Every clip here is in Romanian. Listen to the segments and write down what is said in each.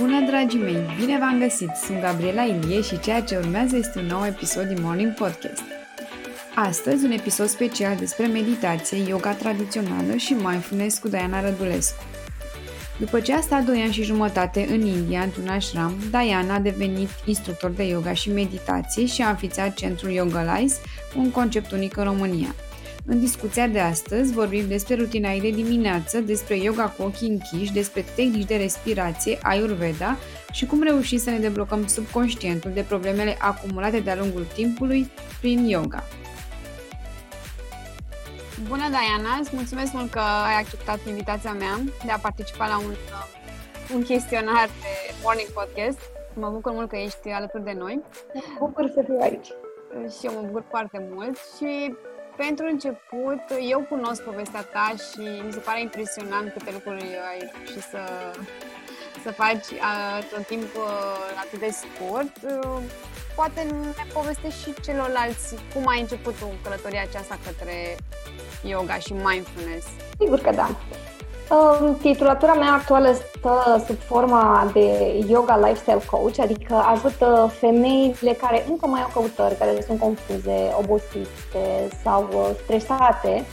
Bună, dragii mei! Bine v-am găsit! Sunt Gabriela Ilie și ceea ce urmează este un nou episod din Morning Podcast. Astăzi, un episod special despre meditație, yoga tradițională și mindfulness cu Diana Rădulescu. După ce a stat 2 ani și jumătate în India, într-un ashram, Diana a devenit instructor de yoga și meditație și a înființat centrul Yoga Life, un concept unic în România – în discuția de astăzi vorbim despre rutina ei de dimineață, despre yoga cu ochii închiși, despre tehnici de respirație, Ayurveda și cum reușim să ne deblocăm subconștientul de problemele acumulate de-a lungul timpului prin yoga. Bună, Diana! Îți mulțumesc mult că ai acceptat invitația mea de a participa la un, un chestionar de Morning Podcast. Mă bucur mult că ești alături de noi. Mă bucur să fiu aici. Și eu mă bucur foarte mult și pentru început, eu cunosc povestea ta și mi se pare impresionant câte lucruri ai și să, să faci într-un timp atât de scurt. Poate ne povestești și celorlalți cum ai început tu călătoria aceasta către yoga și mindfulness. Sigur că da. Titulatura mea actuală stă sub forma de yoga lifestyle coach, adică ajută femeile care încă mai au căutări, care sunt confuze, obosite sau uh, stresate,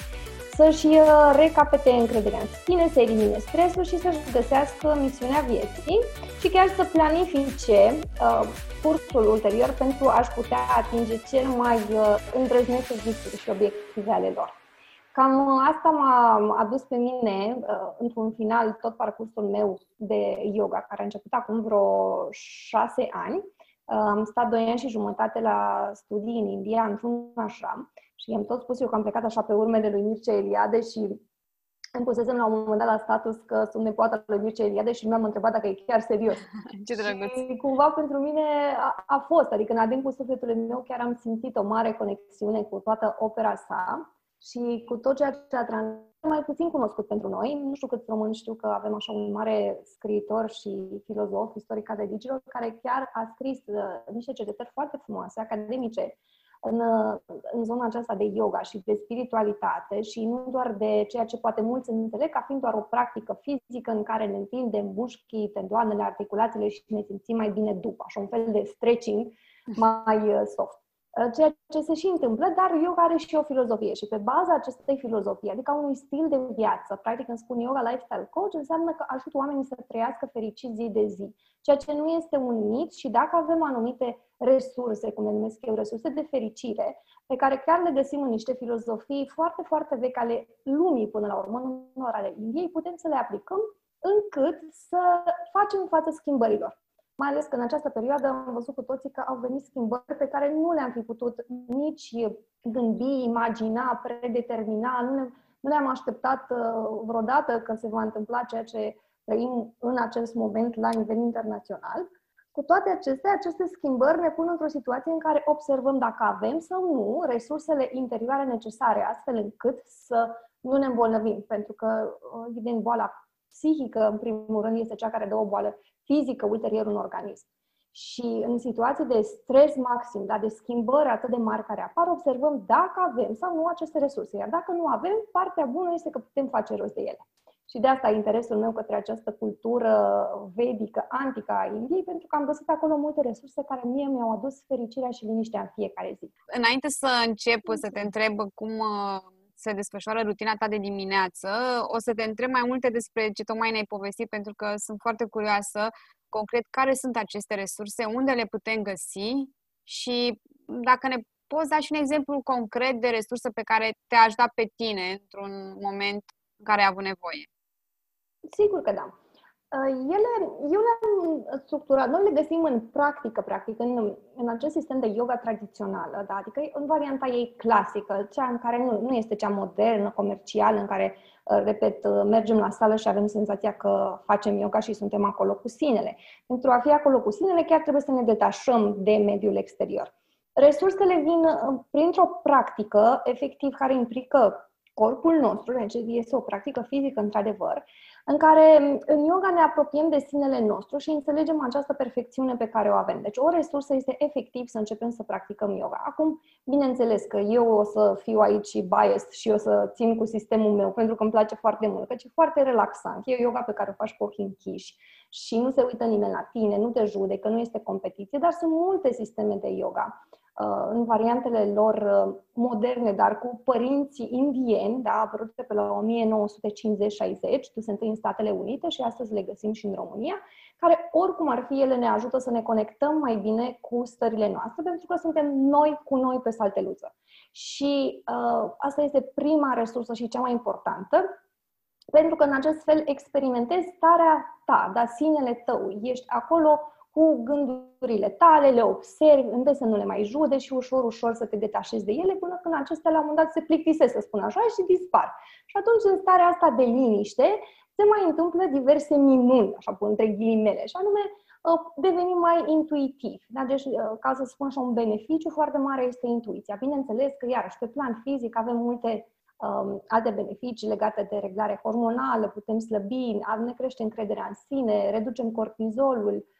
să-și uh, recapete încrederea în sine, să elimine stresul și să-și găsească misiunea vieții și chiar să planifice uh, cursul ulterior pentru a-și putea atinge cel mai uh, îndrăznețe visuri și obiective ale lor. Cam asta m-a adus pe mine, uh, într-un final, tot parcursul meu de yoga, care a început acum vreo șase ani. Uh, am stat doi ani și jumătate la studii în India, într-un ashram, și am tot spus eu că am plecat așa pe urmele lui Mircea Eliade și îmi pusesem la un moment dat la status că sunt nepoata lui Mircea Eliade și mi-am întrebat dacă e chiar serios. Ce drăguț! Și cumva pentru mine a, a fost, adică în adâncul sufletului meu chiar am simțit o mare conexiune cu toată opera sa și cu tot ceea ce a transmis mai puțin cunoscut pentru noi. Nu știu câți români știu că avem așa un mare scriitor și filozof, istoric al religilor, care chiar a scris uh, niște cercetări foarte frumoase, academice, în, uh, în zona aceasta de yoga și de spiritualitate și nu doar de ceea ce poate mulți înțeleg ca fiind doar o practică fizică în care ne întindem mușchii, tendoanele, articulațiile și ne simțim mai bine după, așa un fel de stretching mai uh, soft. Uh, ceea ce se și întâmplă, dar yoga are și o filozofie și pe baza acestei filozofii, adică unui stil de viață, practic când spun yoga lifestyle coach, înseamnă că ajută oamenii să trăiască fericit zi de zi, ceea ce nu este un mit și dacă avem anumite resurse, cum le numesc eu, resurse de fericire, pe care chiar le găsim în niște filozofii foarte, foarte vechi ale lumii până la urmă, nu ale Indiei, putem să le aplicăm încât să facem față schimbărilor mai ales că în această perioadă am văzut cu toții că au venit schimbări pe care nu le-am fi putut nici gândi, imagina, predetermina, nu, ne, nu le-am așteptat uh, vreodată că se va întâmpla ceea ce trăim în acest moment la nivel internațional. Cu toate acestea, aceste schimbări ne pun într-o situație în care observăm dacă avem sau nu resursele interioare necesare, astfel încât să nu ne îmbolnăvim. Pentru că, uh, evident, boala psihică, în primul rând, este cea care dă o boală fizică ulterior în organism. Și în situații de stres maxim, da, de schimbări atât de mari care apar, observăm dacă avem sau nu aceste resurse. Iar dacă nu avem, partea bună este că putem face rost de ele. Și de asta interesul meu către această cultură vedică, antică a Indiei, pentru că am găsit acolo multe resurse care mie mi-au adus fericirea și liniștea în fiecare zi. Înainte să încep să te întreb cum se desfășoară rutina ta de dimineață. O să te întreb mai multe despre ce tocmai ne-ai povestit, pentru că sunt foarte curioasă concret care sunt aceste resurse, unde le putem găsi și dacă ne poți da și un exemplu concret de resurse pe care te-a ajutat pe tine într-un moment în care ai avut nevoie. Sigur că da. Uh, ele, eu le-am structurat, noi le găsim în practică, practic, în, în acest sistem de yoga tradițională, da? adică în varianta ei clasică, cea în care nu, nu este cea modernă, comercială, în care, uh, repet, uh, mergem la sală și avem senzația că facem yoga și suntem acolo cu sinele. Pentru a fi acolo cu sinele, chiar trebuie să ne detașăm de mediul exterior. Resursele vin printr-o practică, efectiv, care implică corpul nostru, deci este o practică fizică, într-adevăr, în care în yoga ne apropiem de sinele nostru și înțelegem această perfecțiune pe care o avem. Deci o resursă este efectiv să începem să practicăm yoga. Acum, bineînțeles că eu o să fiu aici biased și o să țin cu sistemul meu, pentru că îmi place foarte mult, că e foarte relaxant. E yoga pe care o faci cu ochii închiși și nu se uită nimeni la tine, nu te judecă, nu este competiție, dar sunt multe sisteme de yoga Uh, în variantele lor uh, moderne, dar cu părinții indieni, da, apărute pe la 1950-60, dus întâi în Statele Unite și astăzi le găsim și în România, care oricum ar fi, ele ne ajută să ne conectăm mai bine cu stările noastre, pentru că suntem noi cu noi pe salteluță. Și uh, asta este prima resursă și cea mai importantă, pentru că în acest fel experimentezi starea ta, da, sinele tău. Ești acolo cu gândurile tale, le observi, unde să nu le mai jude și ușor, ușor să te detașezi de ele până când acestea la un moment dat se plictisesc, să spun așa, și dispar. Și atunci, în starea asta de liniște, se mai întâmplă diverse minuni, așa, cu între ghilimele, și anume ă, devenim mai intuitiv. Da? Deci, ă, ca să spun așa, un beneficiu foarte mare este intuiția. Bineînțeles că, iarăși, pe plan fizic avem multe um, alte beneficii legate de reglare hormonală, putem slăbi, ne crește încrederea în sine, reducem cortizolul, Uh,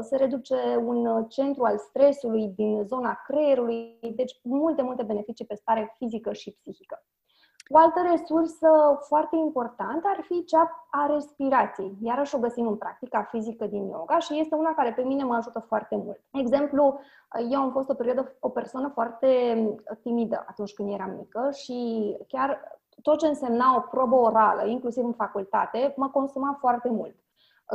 se reduce un uh, centru al stresului din zona creierului, deci multe, multe beneficii pe stare fizică și psihică. O altă resursă foarte importantă ar fi cea a respirației. Iarăși o găsim în practica fizică din yoga și este una care pe mine mă ajută foarte mult. Exemplu, eu am fost o perioadă o persoană foarte timidă atunci când eram mică și chiar tot ce însemna o probă orală, inclusiv în facultate, mă consuma foarte mult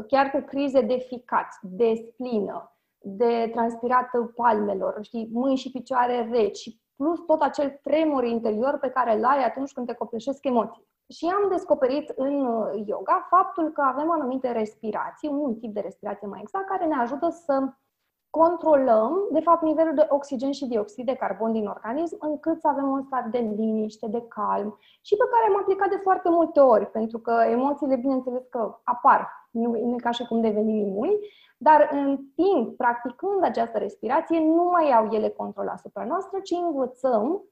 chiar cu crize de ficat, de splină, de transpirat palmelor, știi, mâini și picioare reci, plus tot acel tremur interior pe care îl ai atunci când te copleșesc emoții. Și am descoperit în uh, yoga faptul că avem anumite respirații, un tip de respirație mai exact, care ne ajută să controlăm, de fapt, nivelul de oxigen și dioxid de carbon din organism, încât să avem un stat de liniște, de calm și pe care am aplicat de foarte multe ori, pentru că emoțiile, bineînțeles că apar, nu, nu e ca și cum devenim imuni, dar în timp, practicând această respirație, nu mai au ele control asupra noastră, ci învățăm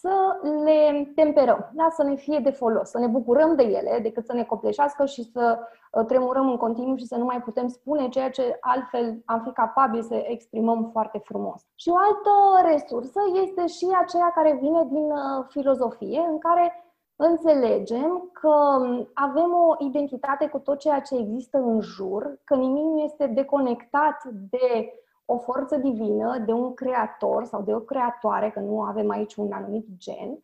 să le temperăm, da? să ne fie de folos, să ne bucurăm de ele, decât să ne copleșească și să uh, tremurăm în continuu și să nu mai putem spune ceea ce altfel am fi capabili să exprimăm foarte frumos. Și o altă resursă este și aceea care vine din uh, filozofie, în care înțelegem că um, avem o identitate cu tot ceea ce există în jur, că nimic nu este deconectat de o forță divină, de un creator sau de o creatoare, că nu avem aici un anumit gen,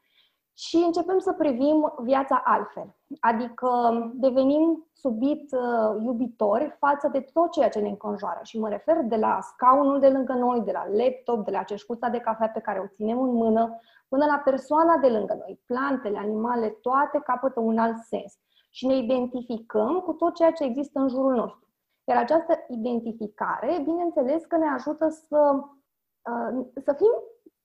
și începem să privim viața altfel. Adică devenim subit uh, iubitori față de tot ceea ce ne înconjoară. Și mă refer de la scaunul de lângă noi, de la laptop, de la ceșcuța de cafea pe care o ținem în mână, până la persoana de lângă noi. Plantele, animale, toate capătă un alt sens. Și ne identificăm cu tot ceea ce există în jurul nostru. Iar această identificare, bineînțeles că ne ajută să, uh, să fim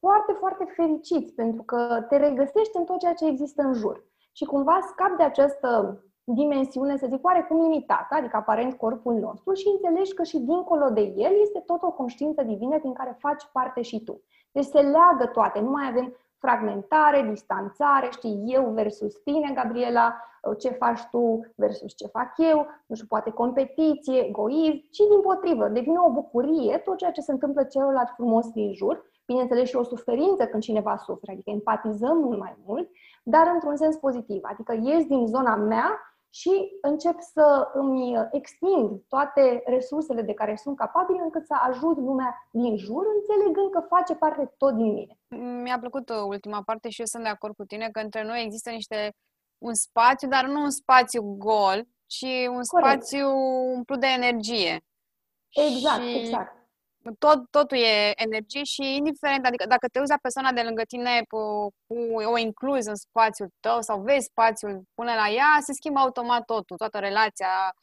foarte, foarte fericiți, pentru că te regăsești în tot ceea ce există în jur. Și cumva scap de această dimensiune, să zic, oarecum limitată, adică aparent corpul nostru, și înțelegi că și dincolo de el este tot o conștiință divină din care faci parte și tu. Deci se leagă toate, nu mai avem fragmentare, distanțare, știi, eu versus tine, Gabriela, ce faci tu versus ce fac eu, nu știu, poate competiție, egoism, ci din potrivă, devine o bucurie tot ceea ce se întâmplă celălalt frumos din jur, bineînțeles și o suferință când cineva suferă, adică empatizăm mult mai mult, dar într-un sens pozitiv, adică ies din zona mea și încep să îmi extind toate resursele de care sunt capabil încât să ajut lumea din jur, înțelegând că face parte tot din mine. Mi-a plăcut uh, ultima parte și eu sunt de acord cu tine că între noi există niște un spațiu, dar nu un spațiu gol, ci un Corect. spațiu umplut de energie. Exact, și exact tot, totul e energie și indiferent, adică dacă te uiți la persoana de lângă tine cu, cu o incluz în spațiul tău sau vezi spațiul până la ea, se schimbă automat totul, toată relația,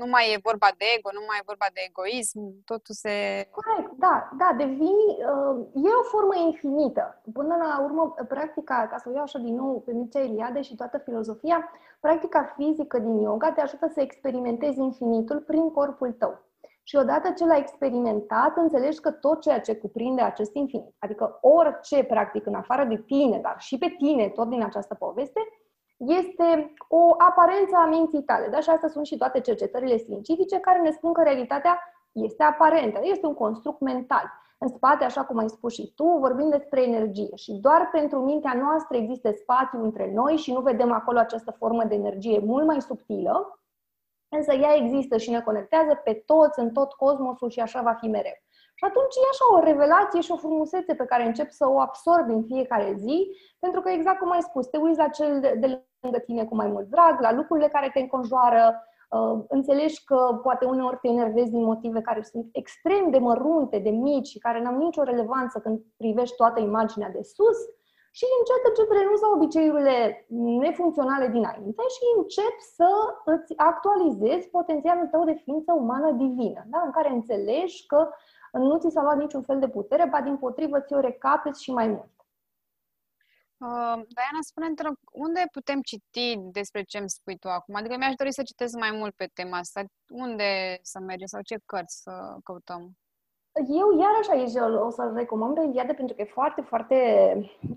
nu mai e vorba de ego, nu mai e vorba de egoism, totul se... Corect, da, da, devii, uh, e o formă infinită. Până la urmă, practica, ca să o iau așa din nou pe Mircea Eliade și toată filozofia, practica fizică din yoga te ajută să experimentezi infinitul prin corpul tău. Și odată ce l-ai experimentat, înțelegi că tot ceea ce cuprinde acest infinit, adică orice practic în afară de tine, dar și pe tine, tot din această poveste, este o aparență a minții tale. Da? Și astea sunt și toate cercetările științifice care ne spun că realitatea este aparentă, este un construct mental. În spate, așa cum ai spus și tu, vorbim despre energie și doar pentru mintea noastră există spațiu între noi și nu vedem acolo această formă de energie mult mai subtilă, însă ea există și ne conectează pe toți, în tot cosmosul și așa va fi mereu. Și atunci e așa o revelație și o frumusețe pe care încep să o absorb în fiecare zi, pentru că exact cum ai spus, te uiți la cel de lângă tine cu mai mult drag, la lucrurile care te înconjoară, uh, înțelegi că poate uneori te enervezi din motive care sunt extrem de mărunte, de mici și care n-au nicio relevanță când privești toată imaginea de sus și încet, încet renunți la obiceiurile nefuncționale dinainte și începi să îți actualizezi potențialul tău de ființă umană divină, da? în care înțelegi că nu ți s-a luat niciun fel de putere, ba din potrivă ți-o recapeți și mai mult. Uh, Diana, spune te rog, unde putem citi despre ce îmi spui tu acum? Adică mi-aș dori să citesc mai mult pe tema asta. Unde să mergem sau ce cărți să căutăm? Eu iarăși aici o să recomand pe Iliade pentru că e foarte, foarte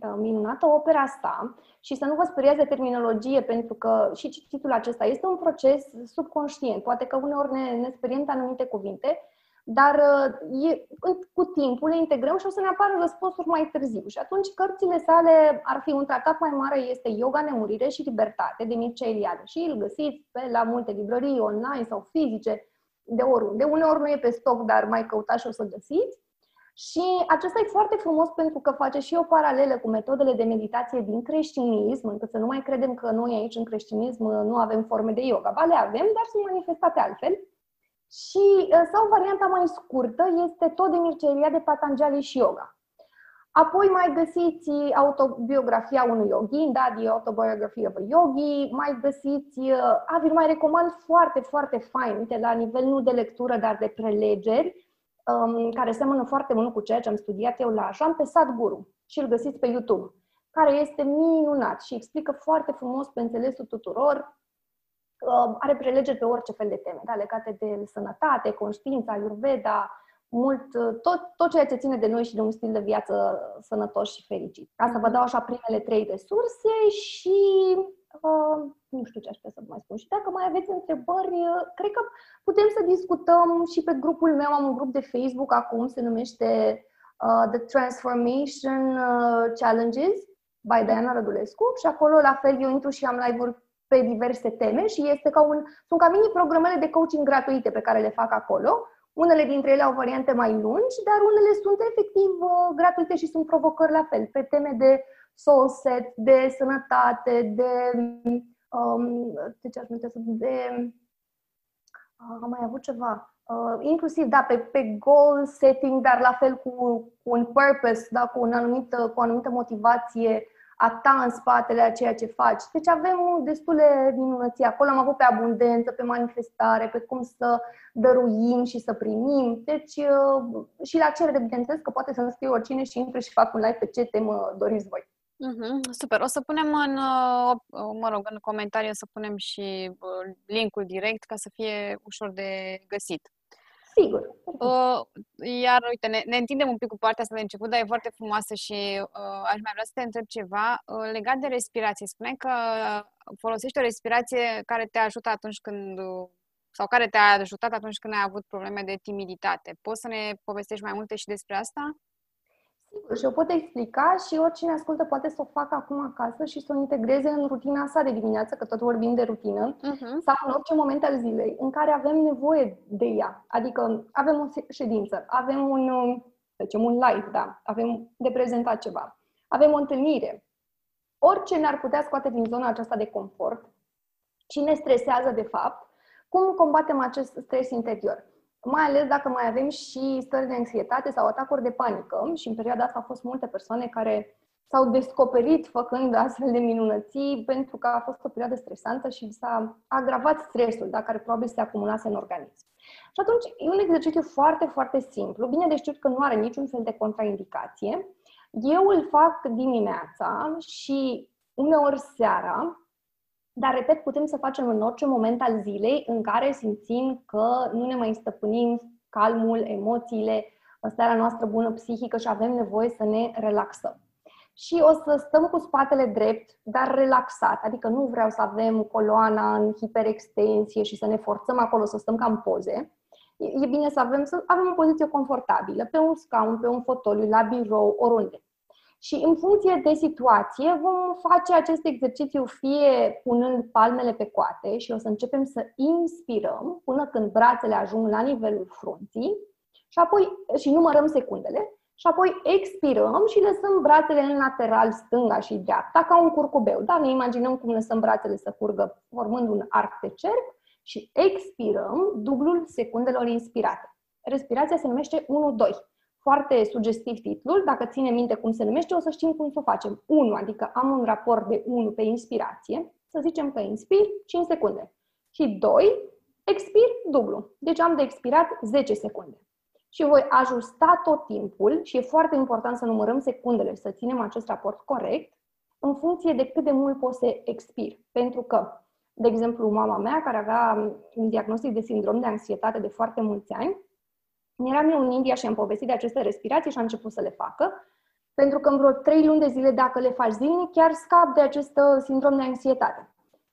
uh, minunată opera asta și să nu vă speriați de terminologie pentru că și cititul acesta este un proces subconștient. Poate că uneori ne, ne speriem de anumite cuvinte, dar uh, e, cu timpul le integrăm și o să ne apară răspunsuri mai târziu. Și atunci cărțile sale ar fi un tratat mai mare, este Yoga, Nemurire și Libertate, de Mircea Eliade. Și îl găsiți pe la multe librării online sau fizice, de oriunde. Uneori nu e pe stoc, dar mai căutați și o să găsiți. Și acesta e foarte frumos pentru că face și o paralelă cu metodele de meditație din creștinism, încât să nu mai credem că noi aici în creștinism nu avem forme de yoga. Ba le avem, dar sunt manifestate altfel. Și, uh, sau varianta mai scurtă, este tot de Mircea de Patanjali și Yoga. Apoi mai găsiți autobiografia unui yogi, da, The Autobiography of a Yogi, mai găsiți, uh, a, vi mai recomand foarte, foarte fain, uite, la nivel nu de lectură, dar de prelegeri, um, care seamănă foarte mult cu ceea ce am studiat eu la Ashram, pe Sadhguru. Și îl găsiți pe YouTube, care este minunat și explică foarte frumos pe înțelesul tuturor Uh, are prelegeri pe orice fel de teme, da, legate de sănătate, conștiința, ayurveda, mult, uh, tot, tot ceea ce ține de noi și de un stil de viață sănătos și fericit. Ca să vă dau așa primele trei resurse și uh, nu știu ce aș putea să vă mai spun. Și dacă mai aveți întrebări, uh, cred că putem să discutăm și pe grupul meu. Am un grup de Facebook acum, se numește uh, The Transformation Challenges by Diana Rădulescu și acolo la fel eu intru și am live-uri pe diverse teme și este ca un, sunt ca mini programele de coaching gratuite pe care le fac acolo. Unele dintre ele au variante mai lungi, dar unele sunt efectiv uh, gratuite și sunt provocări la fel, pe teme de soul set, de sănătate, de um, de ce aș să de uh, am mai avut ceva, uh, inclusiv, da, pe, pe goal setting, dar la fel cu, cu un purpose, da, cu, un anumit, cu o anumită motivație a ta în spatele a ceea ce faci. Deci avem destule minunății acolo. Am avut pe abundență, pe manifestare, pe cum să dăruim și să primim. Deci uh, și la cerere, bineînțeles, că poate să-mi scrie oricine și intru și fac un live pe ce temă doriți voi. Mm-hmm, super. O să punem în, uh, mă rog, în comentariu să punem și uh, linkul direct ca să fie ușor de găsit. Sigur. Uh, iar, uite, ne, ne întindem un pic cu partea asta de început, dar e foarte frumoasă și uh, aș mai vrea să te întreb ceva uh, legat de respirație. Spuneai că folosești o respirație care te ajută atunci când sau care te-a ajutat atunci când ai avut probleme de timiditate. Poți să ne povestești mai multe și despre asta? Sigur, și o pot explica și oricine ascultă poate să o facă acum acasă și să o integreze în rutina sa de dimineață, că tot vorbim de rutină, uh-huh. sau în orice moment al zilei în care avem nevoie de ea. Adică avem o ședință, avem un, zicem, un live, da, avem de prezentat ceva, avem o întâlnire. Orice ne-ar putea scoate din zona aceasta de confort, cine stresează de fapt, cum combatem acest stres interior mai ales dacă mai avem și stări de anxietate sau atacuri de panică și în perioada asta au fost multe persoane care s-au descoperit făcând astfel de minunății pentru că a fost o perioadă stresantă și s-a agravat stresul, da, care probabil se acumulase în organism. Și atunci e un exercițiu foarte, foarte simplu, bine de știut că nu are niciun fel de contraindicație. Eu îl fac dimineața și uneori seara, dar, repet, putem să facem în orice moment al zilei în care simțim că nu ne mai stăpânim calmul, emoțiile, starea noastră bună psihică și avem nevoie să ne relaxăm. și o să stăm cu spatele drept, dar relaxat. Adică nu vreau să avem coloana în hiperextensie și să ne forțăm acolo să stăm ca în poze. E bine să avem, să avem o poziție confortabilă, pe un scaun, pe un fotoliu, la birou, oriunde. Și în funcție de situație vom face acest exercițiu fie punând palmele pe coate și o să începem să inspirăm până când brațele ajung la nivelul frunții și apoi și numărăm secundele și apoi expirăm și lăsăm brațele în lateral stânga și dreapta ca un curcubeu. Da, ne imaginăm cum lăsăm brațele să curgă formând un arc de cerc și expirăm dublul secundelor inspirate. Respirația se numește 1-2 foarte sugestiv titlul, dacă ține minte cum se numește, o să știm cum să o facem. 1, adică am un raport de 1 pe inspirație, să zicem că inspir 5 secunde. Și 2, expir dublu. Deci am de expirat 10 secunde. Și voi ajusta tot timpul și e foarte important să numărăm secundele și să ținem acest raport corect în funcție de cât de mult pot să expir. Pentru că, de exemplu, mama mea, care avea un diagnostic de sindrom de anxietate de foarte mulți ani, Eram eu în India și am povestit de aceste respirații și a început să le facă, pentru că în vreo trei luni de zile, dacă le faci zilnic, chiar scap de acest uh, sindrom de anxietate.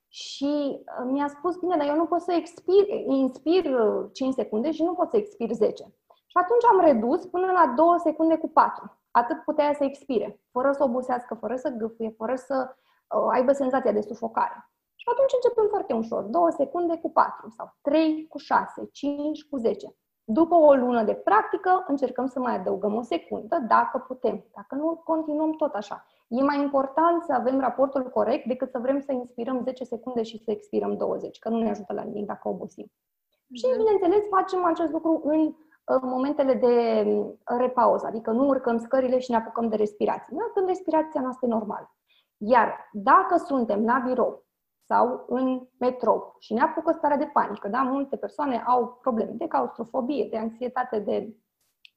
Și uh, mi-a spus, bine, dar eu nu pot să expir, inspir 5 uh, secunde și nu pot să expir 10. Și atunci am redus până la 2 secunde cu 4. Atât putea să expire, fără să obosească, fără să gâfâie, fără să uh, aibă senzația de sufocare. Și atunci începem foarte ușor, 2 secunde cu 4 sau 3 cu 6, 5 cu 10. După o lună de practică, încercăm să mai adăugăm o secundă, dacă putem. Dacă nu, continuăm tot așa. E mai important să avem raportul corect decât să vrem să inspirăm 10 secunde și să expirăm 20, că nu ne ajută la nimic dacă obosim. Mm-hmm. Și, bineînțeles, facem acest lucru în momentele de repauză, adică nu urcăm scările și ne apucăm de respirație. Da? Când respirația noastră e normală. Iar dacă suntem la birou sau în metrou și ne apucă starea de panică. Da? Multe persoane au probleme de claustrofobie, de anxietate de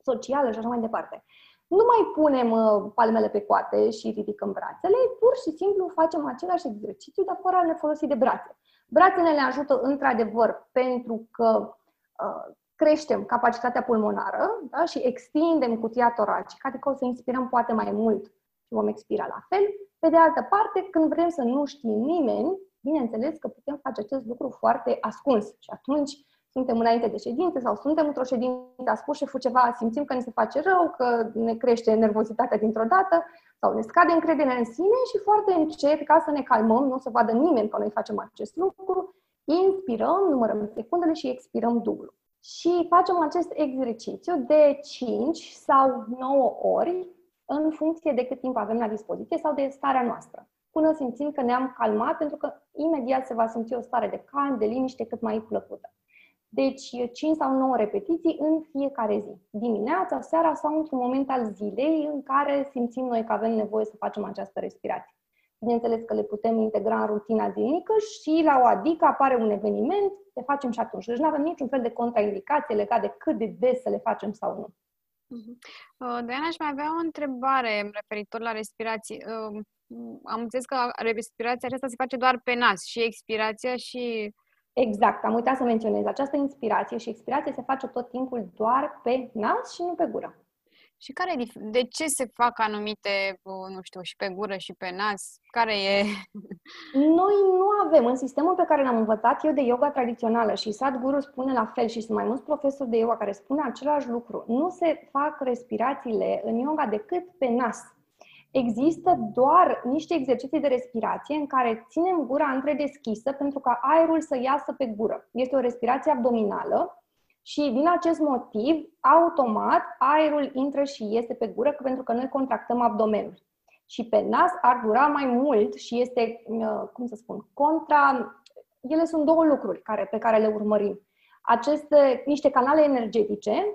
socială și așa mai departe. Nu mai punem uh, palmele pe coate și ridicăm brațele, pur și simplu facem același exercițiu, dar fără a ne folosi de brațe. Brațele ne ajută într-adevăr pentru că uh, creștem capacitatea pulmonară da? și extindem cutia toracică, adică o să inspirăm poate mai mult și vom expira la fel. Pe de altă parte, când vrem să nu știe nimeni, bineînțeles că putem face acest lucru foarte ascuns și atunci suntem înainte de ședință sau suntem într-o ședință, a spus șeful ceva, simțim că ne se face rău, că ne crește nervozitatea dintr-o dată sau ne scade încrederea în sine și foarte încet, ca să ne calmăm, nu o să vadă nimeni că noi facem acest lucru, inspirăm, numărăm secundele și expirăm dublu. Și facem acest exercițiu de 5 sau 9 ori în funcție de cât timp avem la dispoziție sau de starea noastră până simțim că ne-am calmat, pentru că imediat se va simți o stare de calm, de liniște cât mai plăcută. Deci 5 sau 9 repetiții în fiecare zi, dimineața, seara sau într-un moment al zilei în care simțim noi că avem nevoie să facem această respirație. Bineînțeles că le putem integra în rutina zilnică și la o adică apare un eveniment, le facem și atunci. Deci nu avem niciun fel de contraindicație legat de cât de des să le facem sau nu. Uh-huh. Diana, aș mai avea o întrebare referitor la respirație. Uh, am înțeles că respirația aceasta se face doar pe nas și expirația și... Exact, am uitat să menționez. Această inspirație și expirație se face tot timpul doar pe nas și nu pe gură. Și care de ce se fac anumite, nu știu, și pe gură și pe nas? Care e? Noi nu avem. În sistemul pe care l-am învățat eu de yoga tradițională și Sadhguru spune la fel și sunt mai mulți profesori de yoga care spune același lucru. Nu se fac respirațiile în yoga decât pe nas. Există doar niște exerciții de respirație în care ținem gura întredeschisă pentru ca aerul să iasă pe gură. Este o respirație abdominală și din acest motiv, automat, aerul intră și iese pe gură pentru că noi contractăm abdomenul. Și pe nas ar dura mai mult și este, uh, cum să spun, contra... Ele sunt două lucruri care, pe care le urmărim. Aceste niște canale energetice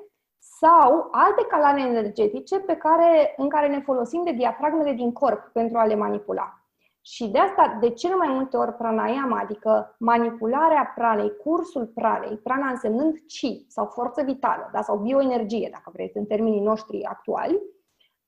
sau alte canale energetice pe care, în care ne folosim de diafragmele din corp pentru a le manipula. Și de asta, de cele mai multe ori, pranayama, adică manipularea pranei, cursul pranei, prana însemnând chi sau forță vitală, da, sau bioenergie, dacă vreți, în termenii noștri actuali,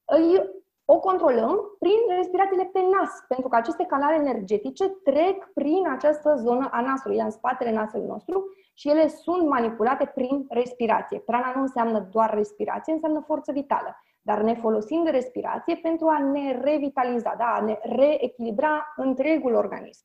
îi, o controlăm prin respirațiile pe nas, pentru că aceste canale energetice trec prin această zonă a nasului, în spatele nasului nostru, și ele sunt manipulate prin respirație. Prana nu înseamnă doar respirație, înseamnă forță vitală. dar ne folosim de respirație pentru a ne revitaliza, da? a ne reechilibra întregul organism.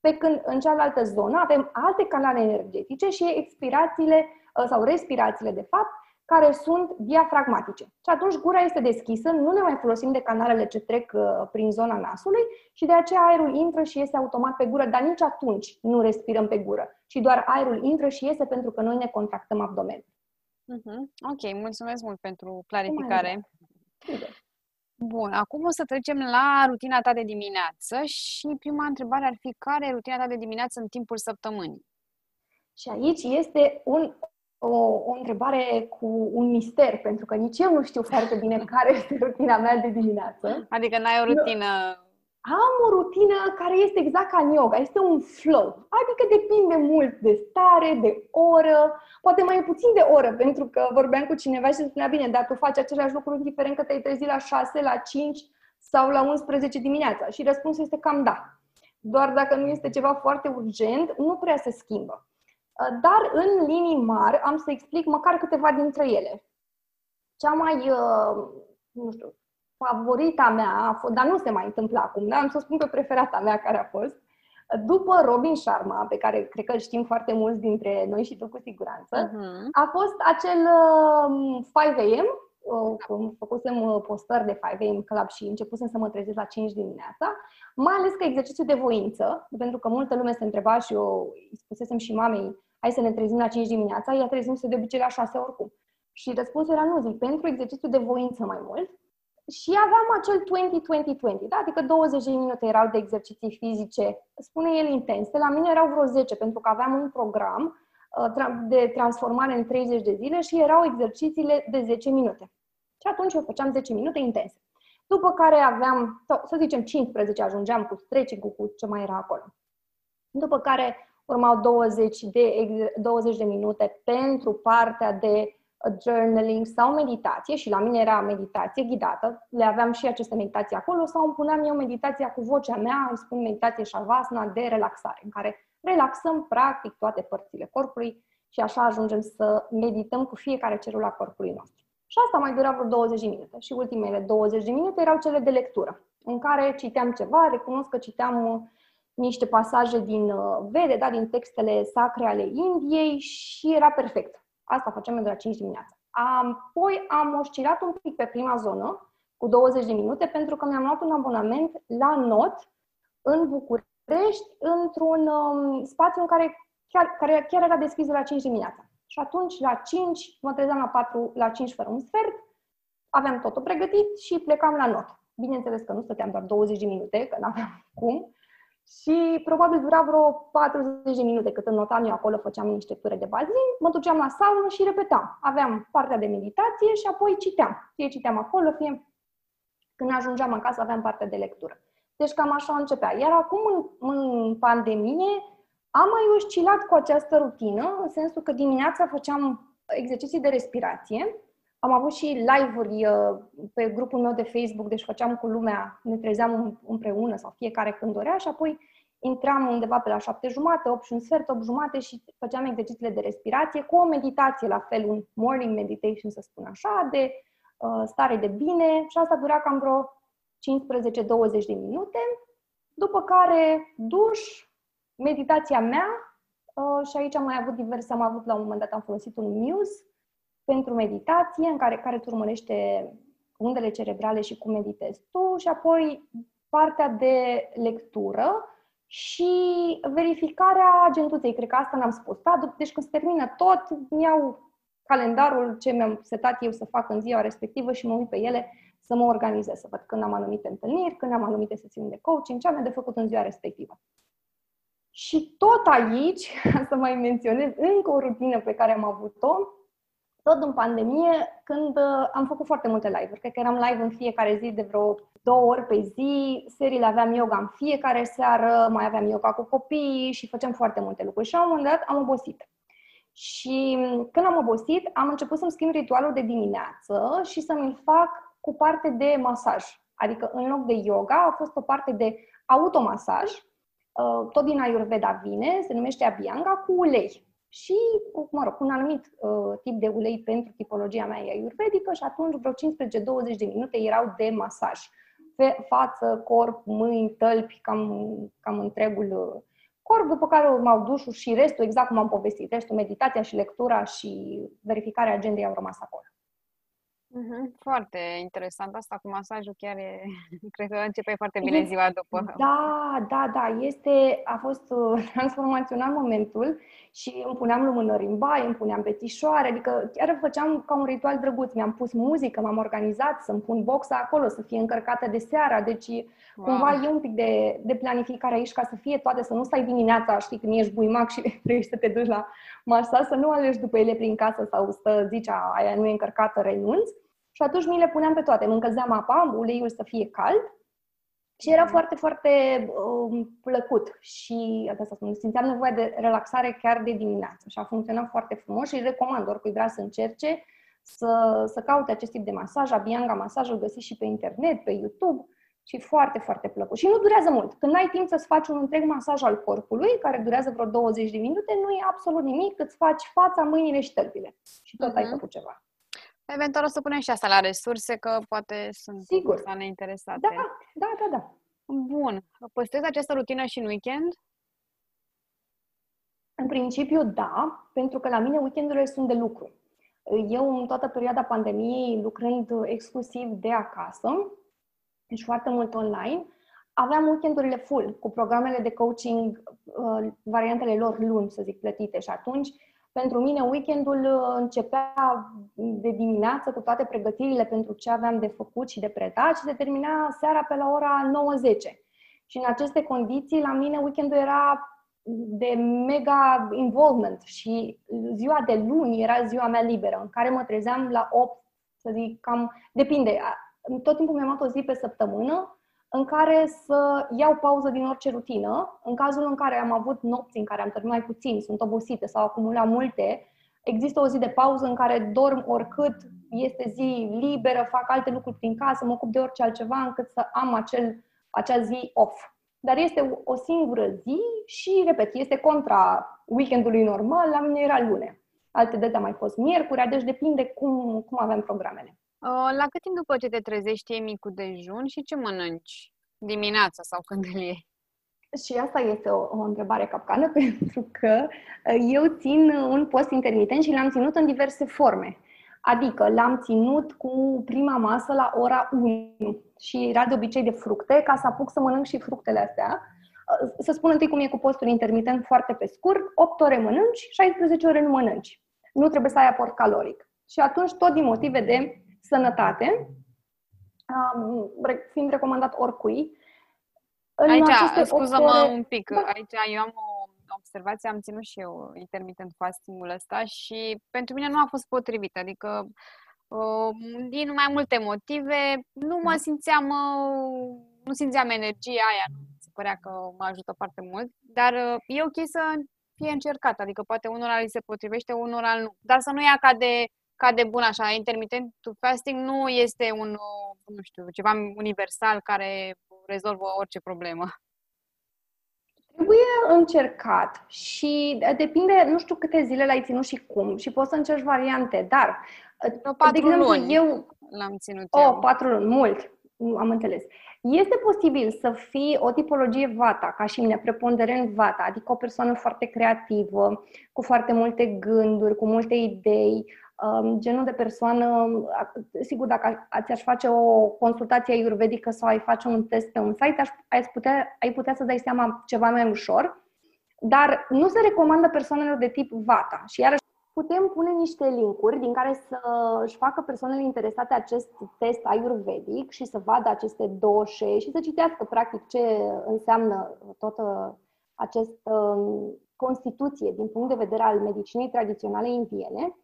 Pe când în cealaltă zonă avem alte canale energetice și expirațiile uh, sau respirațiile, de fapt, care sunt diafragmatice. Și atunci gura este deschisă, nu ne mai folosim de canalele ce trec uh, prin zona nasului și de aceea aerul intră și iese automat pe gură, dar nici atunci nu respirăm pe gură, ci doar aerul intră și iese pentru că noi ne contractăm abdomenul. Uh-huh. Ok, mulțumesc mult pentru clarificare. Bun, acum o să trecem la rutina ta de dimineață și prima întrebare ar fi care e rutina ta de dimineață în timpul săptămânii? Și aici este un, o, o întrebare cu un mister, pentru că nici eu nu știu foarte bine care este rutina mea de dimineață. Adică n-ai o rutină am o rutină care este exact ca în yoga, este un flow. Adică depinde mult de stare, de oră, poate mai puțin de oră, pentru că vorbeam cu cineva și spunea, bine, dar tu faci același lucru indiferent că te-ai trezit la 6, la 5 sau la 11 dimineața. Și răspunsul este cam da. Doar dacă nu este ceva foarte urgent, nu prea se schimbă. Dar în linii mari am să explic măcar câteva dintre ele. Cea mai, uh, nu știu, favorita mea, a fost, dar nu se mai întâmplă acum, dar am să spun pe preferata mea care a fost, după Robin Sharma, pe care cred că îl știm foarte mulți dintre noi și tu cu siguranță, uh-huh. a fost acel uh, 5 AM, uh, cum făcusem uh, postări de 5 AM Club și începusem să mă trezesc la 5 dimineața, mai ales că exercițiu de voință, pentru că multă lume se întreba și eu îi spusesem și mamei, hai să ne trezim la 5 dimineața, ea trezim se de obicei la 6 oricum. Și răspunsul era nu, zic, pentru exercițiu de voință mai mult, și aveam acel 20-20-20, da? adică 20 de minute erau de exerciții fizice, spune el intense, la mine erau vreo 10, pentru că aveam un program uh, de transformare în 30 de zile și erau exercițiile de 10 minute. Și atunci eu făceam 10 minute intense. După care aveam, să zicem 15, ajungeam cu stretching cu ce mai era acolo. După care urmau 20 de, 20 de minute pentru partea de journaling sau meditație și la mine era meditație ghidată, le aveam și aceste meditații acolo sau îmi puneam eu meditația cu vocea mea, îmi spun meditație shavasana de relaxare, în care relaxăm practic toate părțile corpului și așa ajungem să medităm cu fiecare celulă a corpului nostru. Și asta mai dura vreo 20 de minute. Și ultimele 20 de minute erau cele de lectură, în care citeam ceva, recunosc că citeam uh, niște pasaje din uh, Vede, da, din textele sacre ale Indiei și era perfect. Asta facem de la 5 dimineața. Apoi am oscilat un pic pe prima zonă, cu 20 de minute, pentru că mi-am luat un abonament la NOT în București, într-un um, spațiu în care chiar, care chiar era deschis de la 5 dimineața. Și atunci, la 5, mă trezeam la 4, la 5 fără un sfert, aveam totul pregătit și plecam la not. Bineînțeles că nu stăteam doar 20 de minute, că n-aveam cum, și probabil dura vreo 40 de minute cât notam eu acolo, făceam niște ture de bazin, mă duceam la saună și repetam. Aveam partea de meditație și apoi citeam. Fie citeam acolo, fie când ajungeam acasă aveam partea de lectură. Deci cam așa începea. Iar acum, în, în pandemie, am mai oscilat cu această rutină, în sensul că dimineața făceam exerciții de respirație, am avut și live-uri uh, pe grupul meu de Facebook, deci făceam cu lumea, ne trezeam împreună sau fiecare când dorea și apoi intram undeva pe la șapte jumate, opt și un sfert, opt jumate și făceam exercițiile de respirație cu o meditație, la fel, un morning meditation, să spun așa, de uh, stare de bine și asta dura cam vreo 15-20 de minute, după care duș, meditația mea uh, și aici am mai avut diverse, am avut la un moment dat, am folosit un Muse, pentru meditație, în care, care îți urmărește undele cerebrale și cum meditezi tu și apoi partea de lectură și verificarea agentuței. Cred că asta n-am spus. Da? Deci când se termină tot, iau calendarul ce mi-am setat eu să fac în ziua respectivă și mă uit pe ele să mă organizez, să văd când am anumite întâlniri, când am anumite sesiuni de coaching, ce am de făcut în ziua respectivă. Și tot aici, să mai menționez încă o rutină pe care am avut-o, tot în pandemie, când uh, am făcut foarte multe live-uri. Cred că eram live în fiecare zi de vreo două ori pe zi, seriile aveam yoga în fiecare seară, mai aveam yoga cu copiii și făceam foarte multe lucruri. Și la un moment dat am obosit. Și mm, când am obosit, am început să-mi schimb ritualul de dimineață și să-mi fac cu parte de masaj. Adică în loc de yoga a fost o parte de automasaj, uh, tot din Ayurveda vine, se numește Abhyanga, cu ulei și, mă rog, un anumit uh, tip de ulei pentru tipologia mea ayurvedică și atunci vreo 15-20 de minute erau de masaj. Fe- față, corp, mâini, tălpi, cam, cam întregul uh, corp, după care urmau dușul și restul, exact cum am povestit, restul, meditația și lectura și verificarea agendei au rămas acolo. Mm-hmm. Foarte interesant. Asta cu masajul chiar e... Cred că începe foarte bine ziua după. Da, da, da. Este, a fost uh, transformațional momentul și îmi puneam lumânări în baie, îmi puneam petișoare, adică chiar făceam ca un ritual drăguț. Mi-am pus muzică, m-am organizat să-mi pun boxa acolo, să fie încărcată de seara. Deci wow. cumva e un pic de, de planificare aici ca să fie toate, să nu stai dimineața, știi, când ești buimac și trebuie să te duci la masaj, să nu alegi după ele prin casă sau să zici, aia nu e încărcată, renunț și atunci mi le puneam pe toate. Mă încălzeam apa, uleiul să fie cald și era mhm. foarte, foarte um, plăcut și asta spun, simțeam nevoie de relaxare chiar de dimineață și a funcționat foarte frumos și îl recomand oricui vrea să încerce să, să caute acest tip de masaj. Abianga masaj îl găsiți și pe internet, pe YouTube și foarte, foarte plăcut. Și nu durează mult. Când ai timp să-ți faci un întreg masaj al corpului, care durează vreo 20 de minute, nu e absolut nimic, îți faci fața, mâinile și tălpile. Și tot uh-huh. ai mhm. făcut ceva. Eventual o să punem și asta la resurse, că poate sunt Sigur. persoane interesate. Da, da, da, da. Bun. Păstrezi această rutină și în weekend? În principiu, da, pentru că la mine weekendurile sunt de lucru. Eu, în toată perioada pandemiei, lucrând exclusiv de acasă, deci foarte mult online, aveam weekendurile full, cu programele de coaching, uh, variantele lor luni, să zic, plătite. Și atunci pentru mine, weekendul uh, începea de dimineață cu toate pregătirile pentru ce aveam de făcut și de predat și se termina seara pe la ora 9-10. Și în aceste condiții, la mine, weekendul era de mega involvement și ziua de luni era ziua mea liberă, în care mă trezeam la 8, să zic, cam, depinde, tot timpul mi-am luat o zi pe săptămână în care să iau pauză din orice rutină. În cazul în care am avut nopți în care am terminat mai puțin, sunt obosite sau acumulat multe, există o zi de pauză în care dorm oricât, este zi liberă, fac alte lucruri prin casă, mă ocup de orice altceva încât să am acel, acea zi off. Dar este o singură zi și, repet, este contra weekendului normal, la mine era lune. Alte date a mai fost miercuri, deci depinde cum, cum avem programele. Uh, la cât timp după ce te trezești iei micul dejun și ce mănânci? Dimineața sau când îl iei? Și asta este o, o întrebare capcană, pentru că uh, eu țin un post intermitent și l-am ținut în diverse forme. Adică l-am ținut cu prima masă la ora 1 și era de obicei de fructe, ca să apuc să mănânc și fructele astea. Uh, să spun întâi cum e cu postul intermitent foarte pe scurt, 8 ore mănânci, 16 ore nu mănânci. Nu trebuie să ai aport caloric. Și atunci, tot din motive de sănătate, fiind recomandat oricui. În aici, scuză-mă ore... un pic, da. aici eu am o observație, am ținut și eu intermittent fasting-ul ăsta și pentru mine nu a fost potrivit, adică uh, din mai multe motive nu mă da. simțeam, uh, nu simțeam energia aia, nu se părea că mă ajută foarte mult, dar uh, e ok să fie încercat, adică poate unora li se potrivește, unora nu, dar să nu ia ca de ca de bun așa, intermittent fasting nu este un, nu știu, ceva universal care rezolvă orice problemă. Trebuie încercat și depinde, nu știu câte zile l-ai ținut și cum și poți să încerci variante, dar o, patru de exemplu, luni eu l-am ținut o, eu. patru luni, mult, am înțeles. Este posibil să fii o tipologie vata, ca și mine, preponderent vata, adică o persoană foarte creativă, cu foarte multe gânduri, cu multe idei, genul de persoană, sigur, dacă ți-aș face o consultație ayurvedică sau ai face un test pe un site, ai putea, ai putea să dai seama ceva mai ușor, dar nu se recomandă persoanelor de tip Vata. Și iarăși putem pune niște linkuri din care să își facă persoanele interesate acest test ayurvedic și să vadă aceste doșe și să citească practic ce înseamnă toată această constituție din punct de vedere al medicinei tradiționale indiene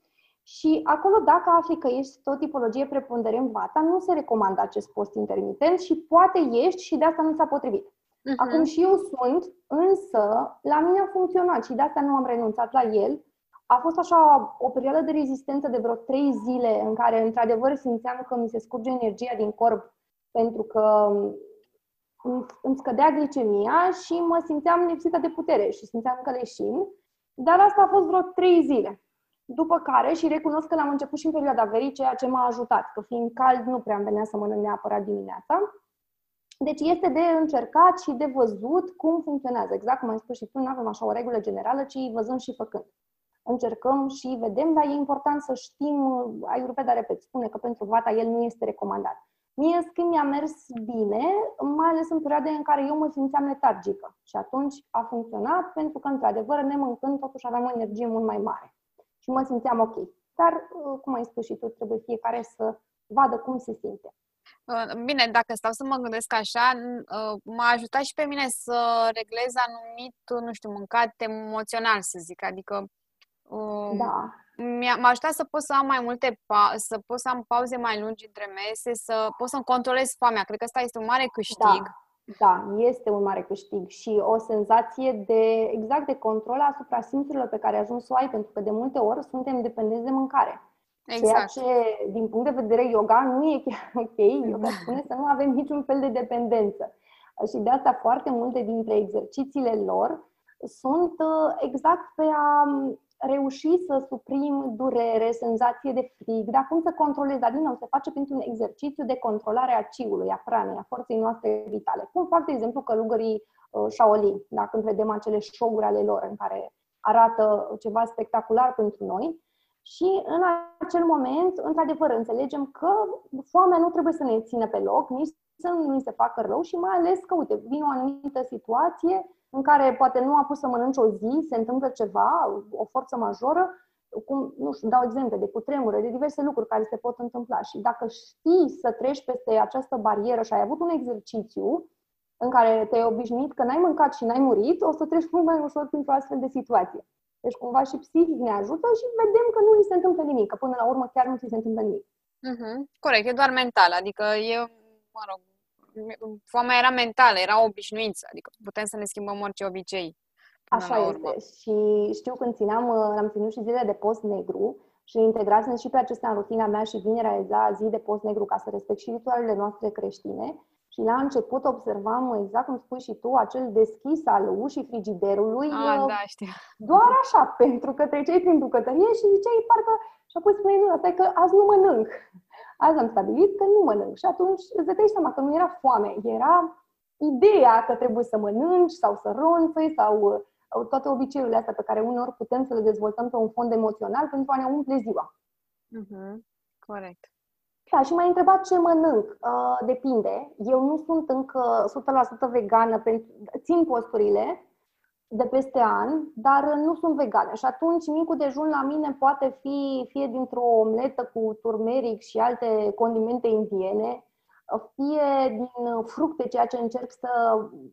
și acolo, dacă afli că ești tot tipologie preponderent vata, nu se recomandă acest post intermitent și poate ești și de asta nu ți-a potrivit. Uh-huh. Acum și eu sunt, însă la mine a funcționat și de asta nu am renunțat la el. A fost așa o perioadă de rezistență de vreo trei zile în care, într-adevăr, simțeam că mi se scurge energia din corp pentru că îmi scădea glicemia și mă simțeam lipsită de putere și simțeam că leșin. Dar asta a fost vreo trei zile. După care, și recunosc că l-am început și în perioada verii, ceea ce m-a ajutat, că fiind cald nu prea îmi venea să mănânc neapărat dimineața. Deci este de încercat și de văzut cum funcționează. Exact cum ai spus și tu, nu avem așa o regulă generală, ci văzând și făcând. Încercăm și vedem, dar e important să știm, Ayurveda, repet, spune că pentru vata el nu este recomandat. Mie, în schimb, mi-a mers bine, mai ales în perioade în care eu mă simțeam letargică. Și atunci a funcționat pentru că, într-adevăr, nemâncând, totuși aveam o energie mult mai mare. Și mă simțeam ok. Dar, uh, cum ai spus și tu, trebuie fiecare să vadă cum se simte. Uh, bine, dacă stau să mă gândesc așa, uh, m-a ajutat și pe mine să reglez anumit, nu știu, mâncat emoțional, să zic. Adică da m-a ajutat să pot să am mai multe, pa- să pot să am pauze mai lungi între mese, să pot să-mi controlez foamea. Cred că asta este un mare câștig. Da. Da, este un mare câștig și o senzație de exact de control asupra simțurilor pe care ajung să o ai, pentru că de multe ori suntem dependenți de mâncare. Exact. Ceea ce, din punct de vedere yoga, nu e chiar ok. Yoga spune să nu avem niciun fel de dependență. Și de asta foarte multe dintre exercițiile lor sunt uh, exact pe a reuși să suprim durere, senzație de frig, dar cum să controlezi, dar din nou se face printr-un exercițiu de controlare a ciului, a pranei, a forței noastre vitale. Cum fac, de exemplu, călugării uh, Shaolin, da, când vedem acele show-uri ale lor în care arată ceva spectacular pentru noi. Și în acel moment, într-adevăr, înțelegem că foamea nu trebuie să ne țină pe loc, nici să nu ni se facă rău și mai ales că, uite, vine o anumită situație în care poate nu a pus să mănânci o zi, se întâmplă ceva, o forță majoră, cum, nu știu, dau exemple de cutremure, de diverse lucruri care se pot întâmpla. Și dacă știi să treci peste această barieră și ai avut un exercițiu în care te-ai obișnuit că n-ai mâncat și n-ai murit, o să treci mult mai ușor printr-o astfel de situație. Deci cumva și psihic ne ajută și vedem că nu ni se întâmplă nimic, că până la urmă chiar nu ți se întâmplă nimic. Uh-huh. Corect, e doar mental, adică e, mă rog, foamea era mentală, era o obișnuință, adică putem să ne schimbăm orice obicei. Așa este. Și știu când țineam, uh, am ținut și zile de post negru și integrasem și pe acestea în rutina mea și vinerea era zi de post negru ca să respect și ritualele noastre creștine. Și la început observam, exact cum spui și tu, acel deschis al ușii frigiderului. Ah, uh, da, știu. Doar așa, pentru că treceai prin bucătărie și ziceai parcă... Și apoi spuneai, nu, asta e că azi nu mănânc. Azi am stabilit că nu mănânc. Și atunci îți dădeai seama că nu era foame, era ideea că trebuie să mănânci sau să ronțăi sau uh, toate obiceiurile astea pe care uneori putem să le dezvoltăm pe un fond emoțional pentru a ne umple ziua. Uh-huh. Corect. Da, și m-ai întrebat ce mănânc. Uh, depinde. Eu nu sunt încă 100% vegană, pentru, țin posturile, de peste an, dar nu sunt vegane. Și atunci micul dejun la mine poate fi fie dintr-o omletă cu turmeric și alte condimente indiene, fie din fructe, ceea ce încerc să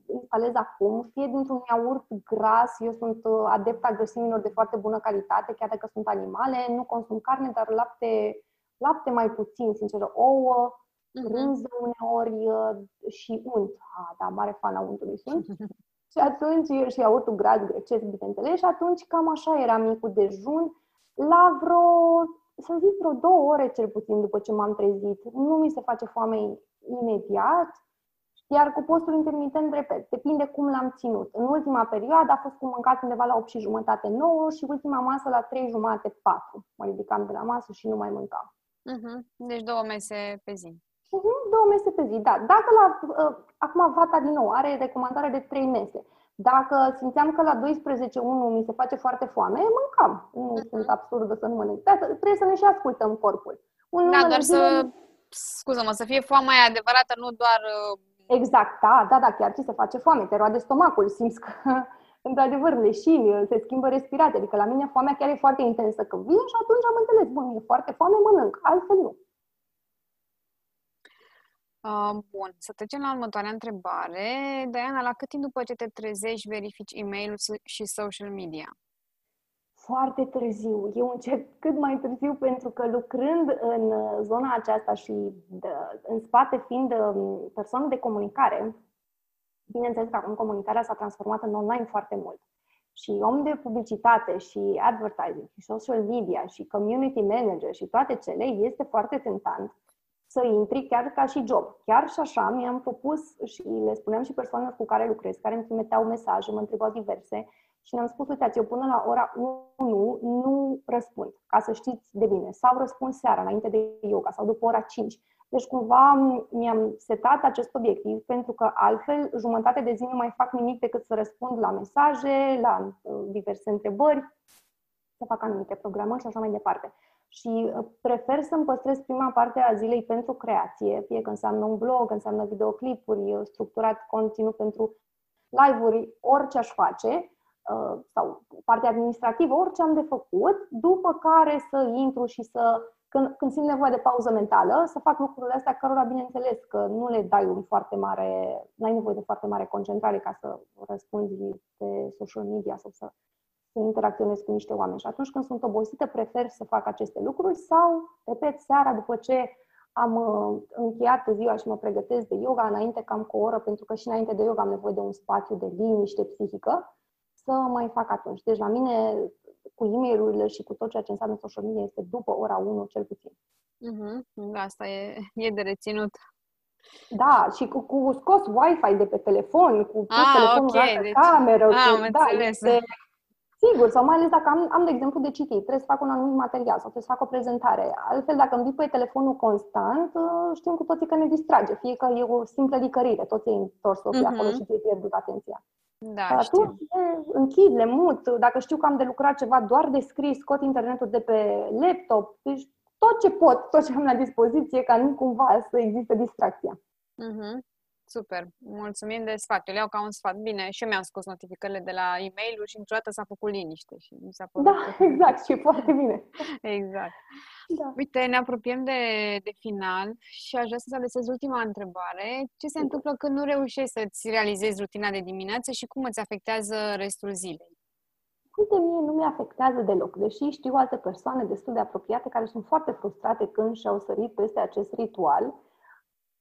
instalez acum, fie dintr-un iaurt gras. Eu sunt adepta grăsimilor de foarte bună calitate, chiar dacă sunt animale. Nu consum carne, dar lapte, lapte mai puțin, sincer, ouă, uh-huh. rânză uneori și unt. Ah, da, mare fan a untului sunt. Și atunci, și iaurtul grad grecesc, bineînțeles, și atunci cam așa era micul dejun. La vreo, să zic, vreo două ore cel puțin după ce m-am trezit. Nu mi se face foame imediat, iar cu postul intermitent, repet, depinde cum l-am ținut. În ultima perioadă a fost cu mâncat undeva la 8 și jumătate, 9 și ultima masă la 3 jumate, 4. Mă ridicam de la masă și nu mai mâncam. Uh-huh. Deci două mese pe zi. Uh-huh, două mese pe zi, da. Dacă la, uh, acum Vata din nou are recomandare de trei mese. Dacă simțeam că la 12 1 mi se face foarte foame, mâncam. Nu uh-huh. sunt absurdă să nu mănânc. Da, trebuie să ne și ascultăm corpul. Un da, doar să, scuză-mă, să fie foamea adevărată, nu doar... Uh... Exact, da, da, da, chiar ți se face foame, te roade stomacul, simți că într-adevăr leșini, se schimbă respirația. Adică la mine foamea chiar e foarte intensă că vine și atunci am înțeles, bun, e foarte foame, mănânc, altfel nu. Uh, bun, să trecem la următoarea întrebare. Diana, la cât timp după ce te trezești verifici e-mail și social media? Foarte târziu. Eu încep cât mai târziu pentru că lucrând în uh, zona aceasta și de, în spate fiind um, persoană de comunicare, bineînțeles că acum comunicarea s-a transformat în online foarte mult. Și om de publicitate și advertising și social media și community manager și toate cele este foarte tentant să intri chiar ca și job. Chiar și așa mi-am propus și le spuneam și persoanelor cu care lucrez, care îmi trimiteau mesaje, mă întrebau diverse și ne-am spus, uitați, eu până la ora 1 nu răspund, ca să știți de bine. Sau răspund seara, înainte de yoga, sau după ora 5. Deci cumva mi-am setat acest obiectiv pentru că altfel jumătate de zi nu mai fac nimic decât să răspund la mesaje, la uh, diverse întrebări, să fac anumite programări și așa mai departe. Și uh, prefer să-mi păstrez prima parte a zilei pentru creație, fie că înseamnă un blog, înseamnă videoclipuri, uh, structurat conținut pentru live-uri, orice aș face, sau partea administrativă, orice am de făcut, după care să intru și să când, când simt nevoie de pauză mentală, să fac lucrurile astea cărora, bineînțeles, că nu le dai un foarte mare, n-ai nevoie de foarte mare concentrare ca să răspunzi pe social media sau să, să interacționezi cu niște oameni. Și atunci când sunt obosită, prefer să fac aceste lucruri sau, repet, seara, după ce am uh, încheiat ziua și mă pregătesc de yoga, înainte cam cu o oră, pentru că și înainte de yoga am nevoie de un spațiu de liniște psihică, să mai fac atunci. Deci la mine cu e mail și cu tot ceea ce înseamnă social media este după ora 1 cel puțin. Uh-huh. Asta e, e de reținut. Da, și cu, cu scos Wi-Fi de pe telefon, cu pus ah, telefonul okay. la deci, cameră. Ah, cu, da, este, Sigur, sau mai ales dacă am, am, de exemplu, de citit, trebuie să fac un anumit material sau trebuie să fac o prezentare. Altfel, dacă îmi pe telefonul constant, uh, știm cu toții că ne distrage. Fie că e o simplă licărire, toți e întors uh-huh. acolo și ți-ai pierdut atenția. Da, Atunci știu. închid, le mut. Dacă știu că am de lucrat ceva doar de scris, scot internetul de pe laptop. Deci tot ce pot, tot ce am la dispoziție, ca nu cumva să existe distracția. Uh-huh. Super, mulțumim de sfat. Eu le iau ca un sfat. Bine, și eu mi-am scos notificările de la e-mail și niciodată s-a făcut liniște. Și mi s-a da, exact, și foarte bine. exact. Da. Uite, ne apropiem de, de final și aș vrea să-ți adresez ultima întrebare. Ce se întâmplă când nu reușești să-ți realizezi rutina de dimineață și cum îți afectează restul zilei? Uite, mie nu mi afectează deloc, deși știu alte persoane destul de apropiate care sunt foarte frustrate când și-au sărit peste acest ritual.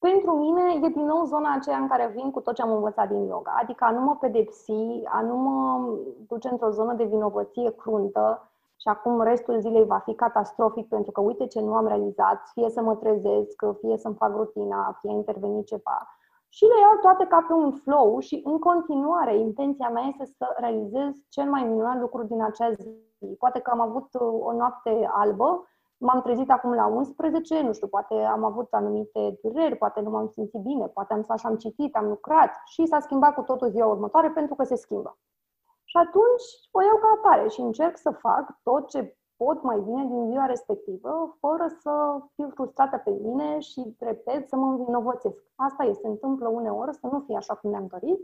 Pentru mine e din nou zona aceea în care vin cu tot ce am învățat din yoga, adică a nu mă pedepsi, a nu mă duce într-o zonă de vinovăție cruntă, și acum restul zilei va fi catastrofic pentru că uite ce nu am realizat, fie să mă trezesc, fie să-mi fac rutina, fie interveni ceva. Și le iau toate ca pe un flow și în continuare intenția mea este să realizez cel mai minunat lucru din acea zi. Poate că am avut o noapte albă, m-am trezit acum la 11, nu știu, poate am avut anumite dureri, poate nu m-am simțit bine, poate am stat și am citit, am lucrat și s-a schimbat cu totul ziua următoare pentru că se schimbă. Și atunci o iau ca atare și încerc să fac tot ce pot mai bine din ziua respectivă, fără să fiu frustrată pe mine și, repet, să mă învinovățesc. Asta este, se întâmplă uneori să nu fie așa cum ne-am dorit.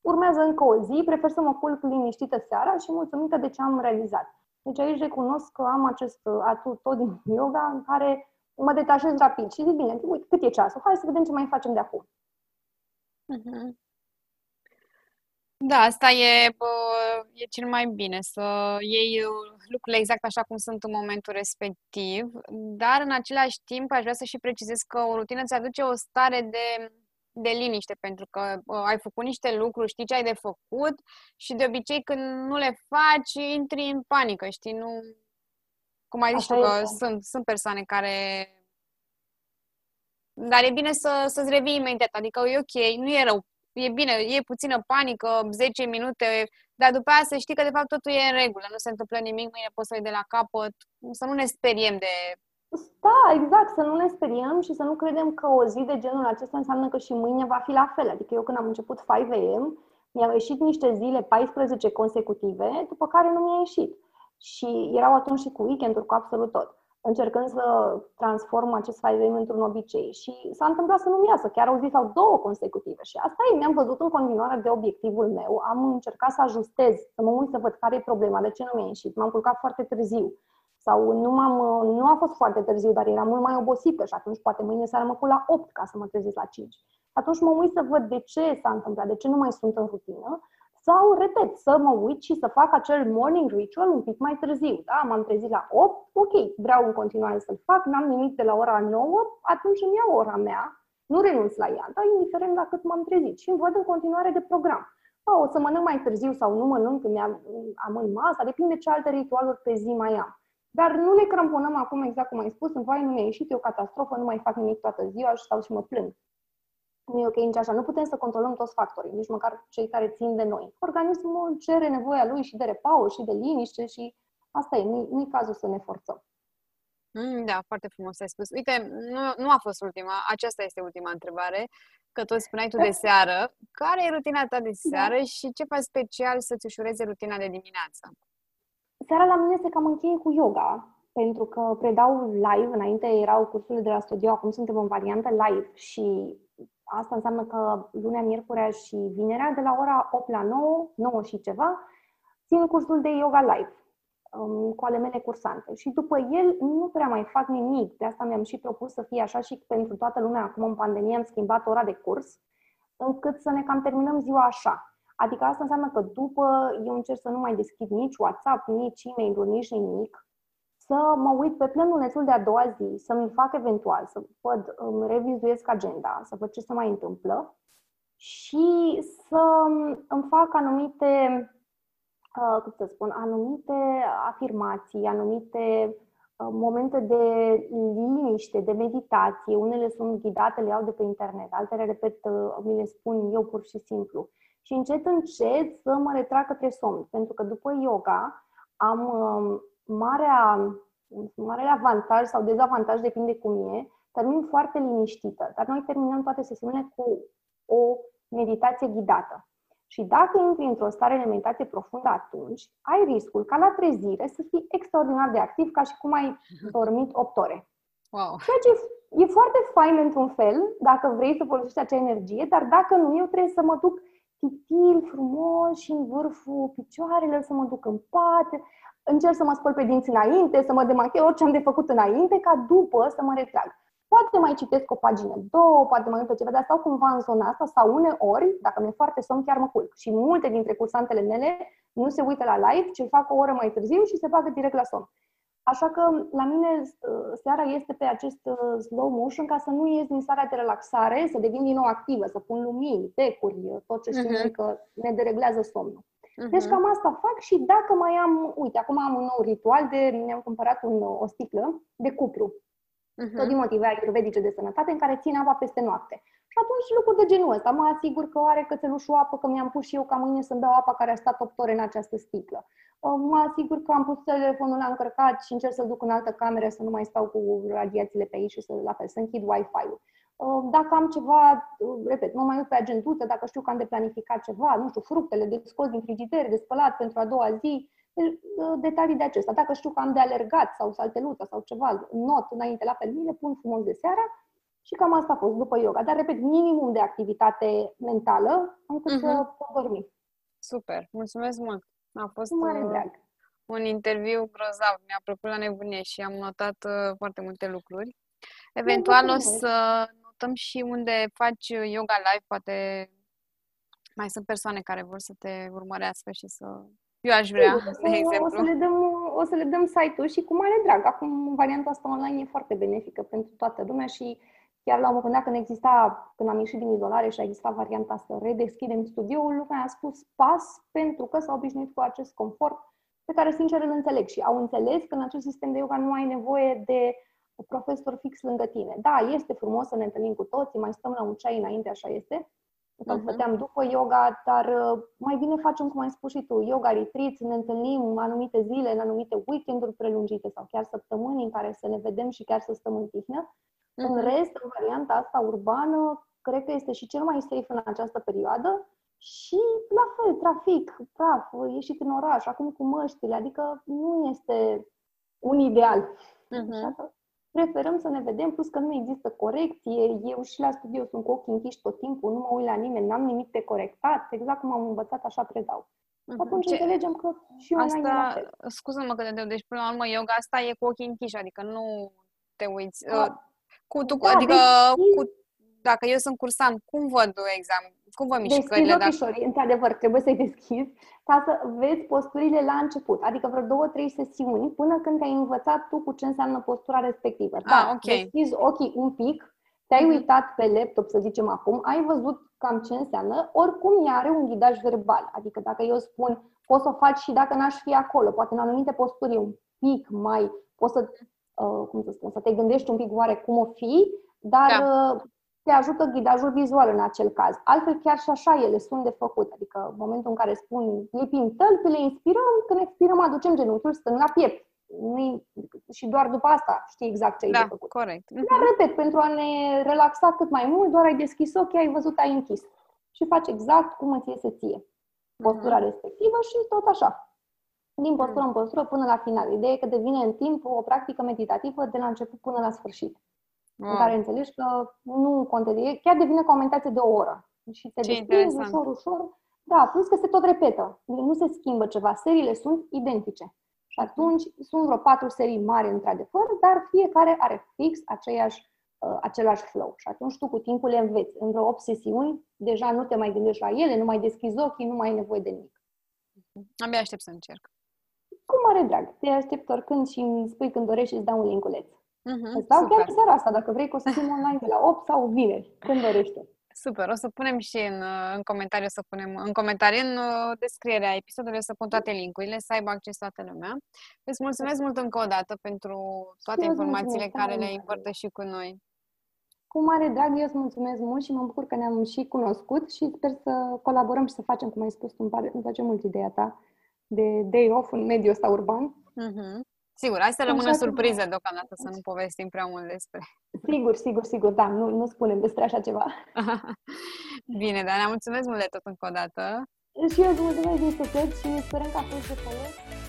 Urmează încă o zi, prefer să mă culc liniștită seara și mulțumită de ce am realizat. Deci aici recunosc că am acest atut tot din yoga în care mă detașez rapid și zic, bine, uite, cât e ceasul? Hai să vedem ce mai facem de acum. Uh-huh. Da, asta e, e cel mai bine, să iei uh, lucrurile exact așa cum sunt în momentul respectiv, dar în același timp aș vrea să și precizez că o rutină îți aduce o stare de, de liniște, pentru că uh, ai făcut niște lucruri, știi ce ai de făcut și de obicei când nu le faci, intri în panică, știi, nu... Cum ai zis că sunt, sunt persoane care dar e bine să, să-ți revii imediat, adică e ok, nu e rău, e bine, e puțină panică, 10 minute, dar după aia să știi că de fapt totul e în regulă, nu se întâmplă nimic, mâine poți să de la capăt, să nu ne speriem de... Da, exact, să nu ne speriem și să nu credem că o zi de genul acesta înseamnă că și mâine va fi la fel. Adică eu când am început 5 AM, mi-au ieșit niște zile 14 consecutive, după care nu mi-a ieșit. Și erau atunci și cu weekenduri, cu absolut tot încercând să transform acest 5 într-un obicei. Și s-a întâmplat să nu-mi iasă, chiar o zi sau două consecutive. Și asta e, mi-am văzut în continuare de obiectivul meu, am încercat să ajustez, să mă uit să văd care e problema, de ce nu mi-a ieșit. M-am culcat foarte târziu sau nu, m-am, nu a fost foarte târziu, dar eram mult mai obosită și atunci poate mâine seara mă culc la 8 ca să mă trezesc la 5. Atunci mă uit să văd de ce s-a întâmplat, de ce nu mai sunt în rutină sau, repet, să mă uit și să fac acel morning ritual un pic mai târziu. Da? M-am trezit la 8, ok, vreau în continuare să-l fac, n-am nimic de la ora 9, atunci îmi iau ora mea, nu renunț la ea, dar indiferent la cât m-am trezit și îmi văd în continuare de program. A, o să mănânc mai târziu sau nu mănânc când am, am în masa, depinde ce alte ritualuri pe zi mai am. Dar nu ne cramponăm acum, exact cum ai spus, în vai, nu mi-a ieșit, e o catastrofă, nu mai fac nimic toată ziua și stau și mă plâng. Nu e ok nici așa. Nu putem să controlăm toți factorii, nici măcar cei care țin de noi. Organismul cere nevoia lui și de repaus și de liniște și asta e, nu e cazul să ne forțăm. Mm, da, foarte frumos ai spus. Uite, nu, nu a fost ultima, aceasta este ultima întrebare, că tot spuneai tu de seară. Care e rutina ta de da. seară da. și ce faci special să-ți ușureze rutina de dimineață? Seara la mine se cam încheie cu yoga, pentru că predau live, înainte erau cursurile de la studio, acum suntem în variantă live și asta înseamnă că lunea, miercurea și vinerea de la ora 8 la 9, 9 și ceva, țin cursul de yoga live um, cu ale mele cursante. Și după el nu prea mai fac nimic. De asta mi-am și propus să fie așa și pentru toată lumea. Acum în pandemie am schimbat ora de curs, încât să ne cam terminăm ziua așa. Adică asta înseamnă că după eu încerc să nu mai deschid nici WhatsApp, nici e-mail nici nimic, să mă uit pe planulețul de a doua zi, să-mi fac eventual, să văd, îmi revizuiesc agenda, să văd ce se mai întâmplă și să îmi fac anumite Uh, cum să spun, anumite afirmații, anumite uh, momente de liniște, de meditație. Unele sunt ghidate, le iau de pe internet, altele, repet, uh, mi le spun eu pur și simplu. Și încet, încet să mă retrag către somn. Pentru că după yoga am marea, marele avantaj sau dezavantaj, depinde cum e, termin foarte liniștită. Dar noi terminăm toate sesiunile cu o meditație ghidată. Și dacă intri într-o stare de meditație profundă atunci, ai riscul ca la trezire să fii extraordinar de activ, ca și cum ai dormit 8 ore. Wow. Ceea ce e foarte fain într-un fel, dacă vrei să folosești acea energie, dar dacă nu, eu trebuie să mă duc titil, frumos și în vârful picioarelor, să mă duc în pat, încerc să mă spăl pe dinți înainte, să mă demachez orice am de făcut înainte, ca după să mă retrag. Poate mai citesc o pagină, două, poate mai pe ceva, dar stau cumva în zona asta sau uneori, dacă mi-e foarte somn, chiar mă culc. Și multe dintre cursantele mele nu se uită la live, ci fac o oră mai târziu și se bagă direct la somn. Așa că la mine uh, seara este pe acest uh, slow motion ca să nu ies din starea de relaxare, să devin din nou activă, să pun lumini, becuri, uh, tot ce știu uh-huh. că ne dereglează somnul. Uh-huh. Deci cam asta fac și dacă mai am, uite, acum am un nou ritual de, mi-am cumpărat un, o sticlă de cupru uh-huh. tot din motive ayurvedice de sănătate, în care țin apa peste noapte. Și atunci lucruri de genul ăsta. Mă asigur că are cățelușul apă, că mi-am pus și eu ca mâine să-mi beau apa care a stat 8 ore în această sticlă. Uh, mă asigur că am pus telefonul la încărcat și încerc să-l duc în altă cameră, să nu mai stau cu radiațiile pe aici și să, la fel, să închid Wi-Fi-ul. Uh, dacă am ceva, uh, repet, mă mai uit pe agenduță, dacă știu că am de planificat ceva, nu știu, fructele de scos din frigider, de spălat pentru a doua zi, Uh, detalii de acestea. Dacă știu că am de alergat sau saltelută sau ceva, not înainte, la fel, mi le pun frumos de seara și cam asta a fost după yoga. Dar, repet, minimum de activitate mentală încât uh-huh. să pot dormi. Super, mulțumesc mult! A fost mare uh, drag. un interviu grozav, mi-a plăcut la nebunie și am notat uh, foarte multe lucruri. Eventual o să notăm și unde faci yoga live, poate mai sunt persoane care vor să te urmărească și să eu aș vrea, de exemplu. O să le dăm, o să le dăm site-ul și cu mare drag. Acum, varianta asta online e foarte benefică pentru toată lumea și chiar la un moment dat când exista, când am ieșit din izolare și a existat varianta să redeschidem studioul, lumea a spus pas pentru că s-a obișnuit cu acest confort pe care, sincer, îl înțeleg și au înțeles că în acest sistem de yoga nu ai nevoie de profesor fix lângă tine. Da, este frumos să ne întâlnim cu toții, mai stăm la un ceai înainte, așa este, sau uh-huh. stăteam după yoga, dar uh, mai bine facem, cum ai spus și tu, yoga retreat, ne întâlnim anumite zile, în anumite weekenduri prelungite sau chiar săptămâni în care să ne vedem și chiar să stăm în tihnă. Uh-huh. În rest, în varianta asta urbană, cred că este și cel mai safe în această perioadă și, la fel, trafic, praf, ieșit în oraș, acum cu măștile, adică nu este un ideal. Uh-huh preferăm să ne vedem, plus că nu există corecție, eu și la studio sunt cu ochii închiși tot timpul, nu mă uit la nimeni, n-am nimic de corectat, exact cum am învățat, așa predau. Uh-huh. Atunci Ce... înțelegem că și online asta, e la Scuză-mă că te întreb, deci până la urmă yoga asta e cu ochii închiși, adică nu te uiți, da. uh, cu, tu, da, adică deschid... cu, dacă eu sunt cursant, cum văd examen, cum vă mișcările? Deschizi dacă... într-adevăr, trebuie să-i deschizi ca să vezi posturile la început, adică vreo două, trei sesiuni, până când te-ai învățat tu cu ce înseamnă postura respectivă. Ah, da, okay. deschizi ochii un pic, te-ai mhm. uitat pe laptop, să zicem acum, ai văzut cam ce înseamnă, oricum ea are un ghidaj verbal. Adică dacă eu spun, poți să o faci și dacă n-aș fi acolo, poate în anumite posturi pic mai, poți să, uh, cum să spun, să te gândești un pic oare cum o fi, dar da. Uh, te ajută ghidajul vizual în acel caz. Altfel, chiar și așa ele sunt de făcut. Adică, în momentul în care spun lipim tălpi, le inspirăm, când expirăm, aducem genunchiul stâng la piept. nu și doar după asta știi exact ce ai da, de făcut. corect. Dar, repet, pentru a ne relaxa cât mai mult, doar ai deschis ochii, ai văzut, ai închis. Și faci exact cum îți iese ție. Postura uh-huh. respectivă și tot așa. Din postură în postură până la final. Ideea e că devine în timp o practică meditativă de la început până la sfârșit wow. în care înțelegi că nu contează. Chiar devine ca o meditație de o oră. Și te deschizi ușor, ușor. Da, plus că se tot repetă. Nu se schimbă ceva. Seriile sunt identice. Și atunci sunt vreo patru serii mari, într-adevăr, dar fiecare are fix aceeași, uh, același flow. Și atunci tu cu timpul le înveți. În vreo 8 sesiuni, deja nu te mai gândești la ele, nu mai deschizi ochii, nu mai ai nevoie de nimic. Abia aștept să încerc. Cu mare drag. Te aștept oricând și îmi spui când dorești și îți dau un linkuleț. Uh-huh, Îți dau super. chiar seara asta, dacă vrei, costum online de la 8 sau vineri, când dorește. Super, o să punem și în, în comentarii, o să punem în comentarii, în uh, descrierea episodului, o să pun toate linkurile, să aibă acces toată lumea. Îți mulțumesc mult încă o dată pentru toate informațiile care le-ai împărtășit cu noi. Cu mare drag, eu îți mulțumesc mult și mă bucur că ne-am și cunoscut și sper să colaborăm și să facem, cum ai spus tu, îmi, pare, îmi place mult ideea ta de day off în mediul ăsta urban. Uh-huh. Sigur, hai să rămână surpriză deocamdată, să nu povestim prea mult despre. Sigur, sigur, sigur, da, nu, nu spunem despre așa ceva. Bine, dar ne mulțumesc mult de tot încă o dată. Și eu îți mulțumesc din suflet și sperăm că a fost de folos.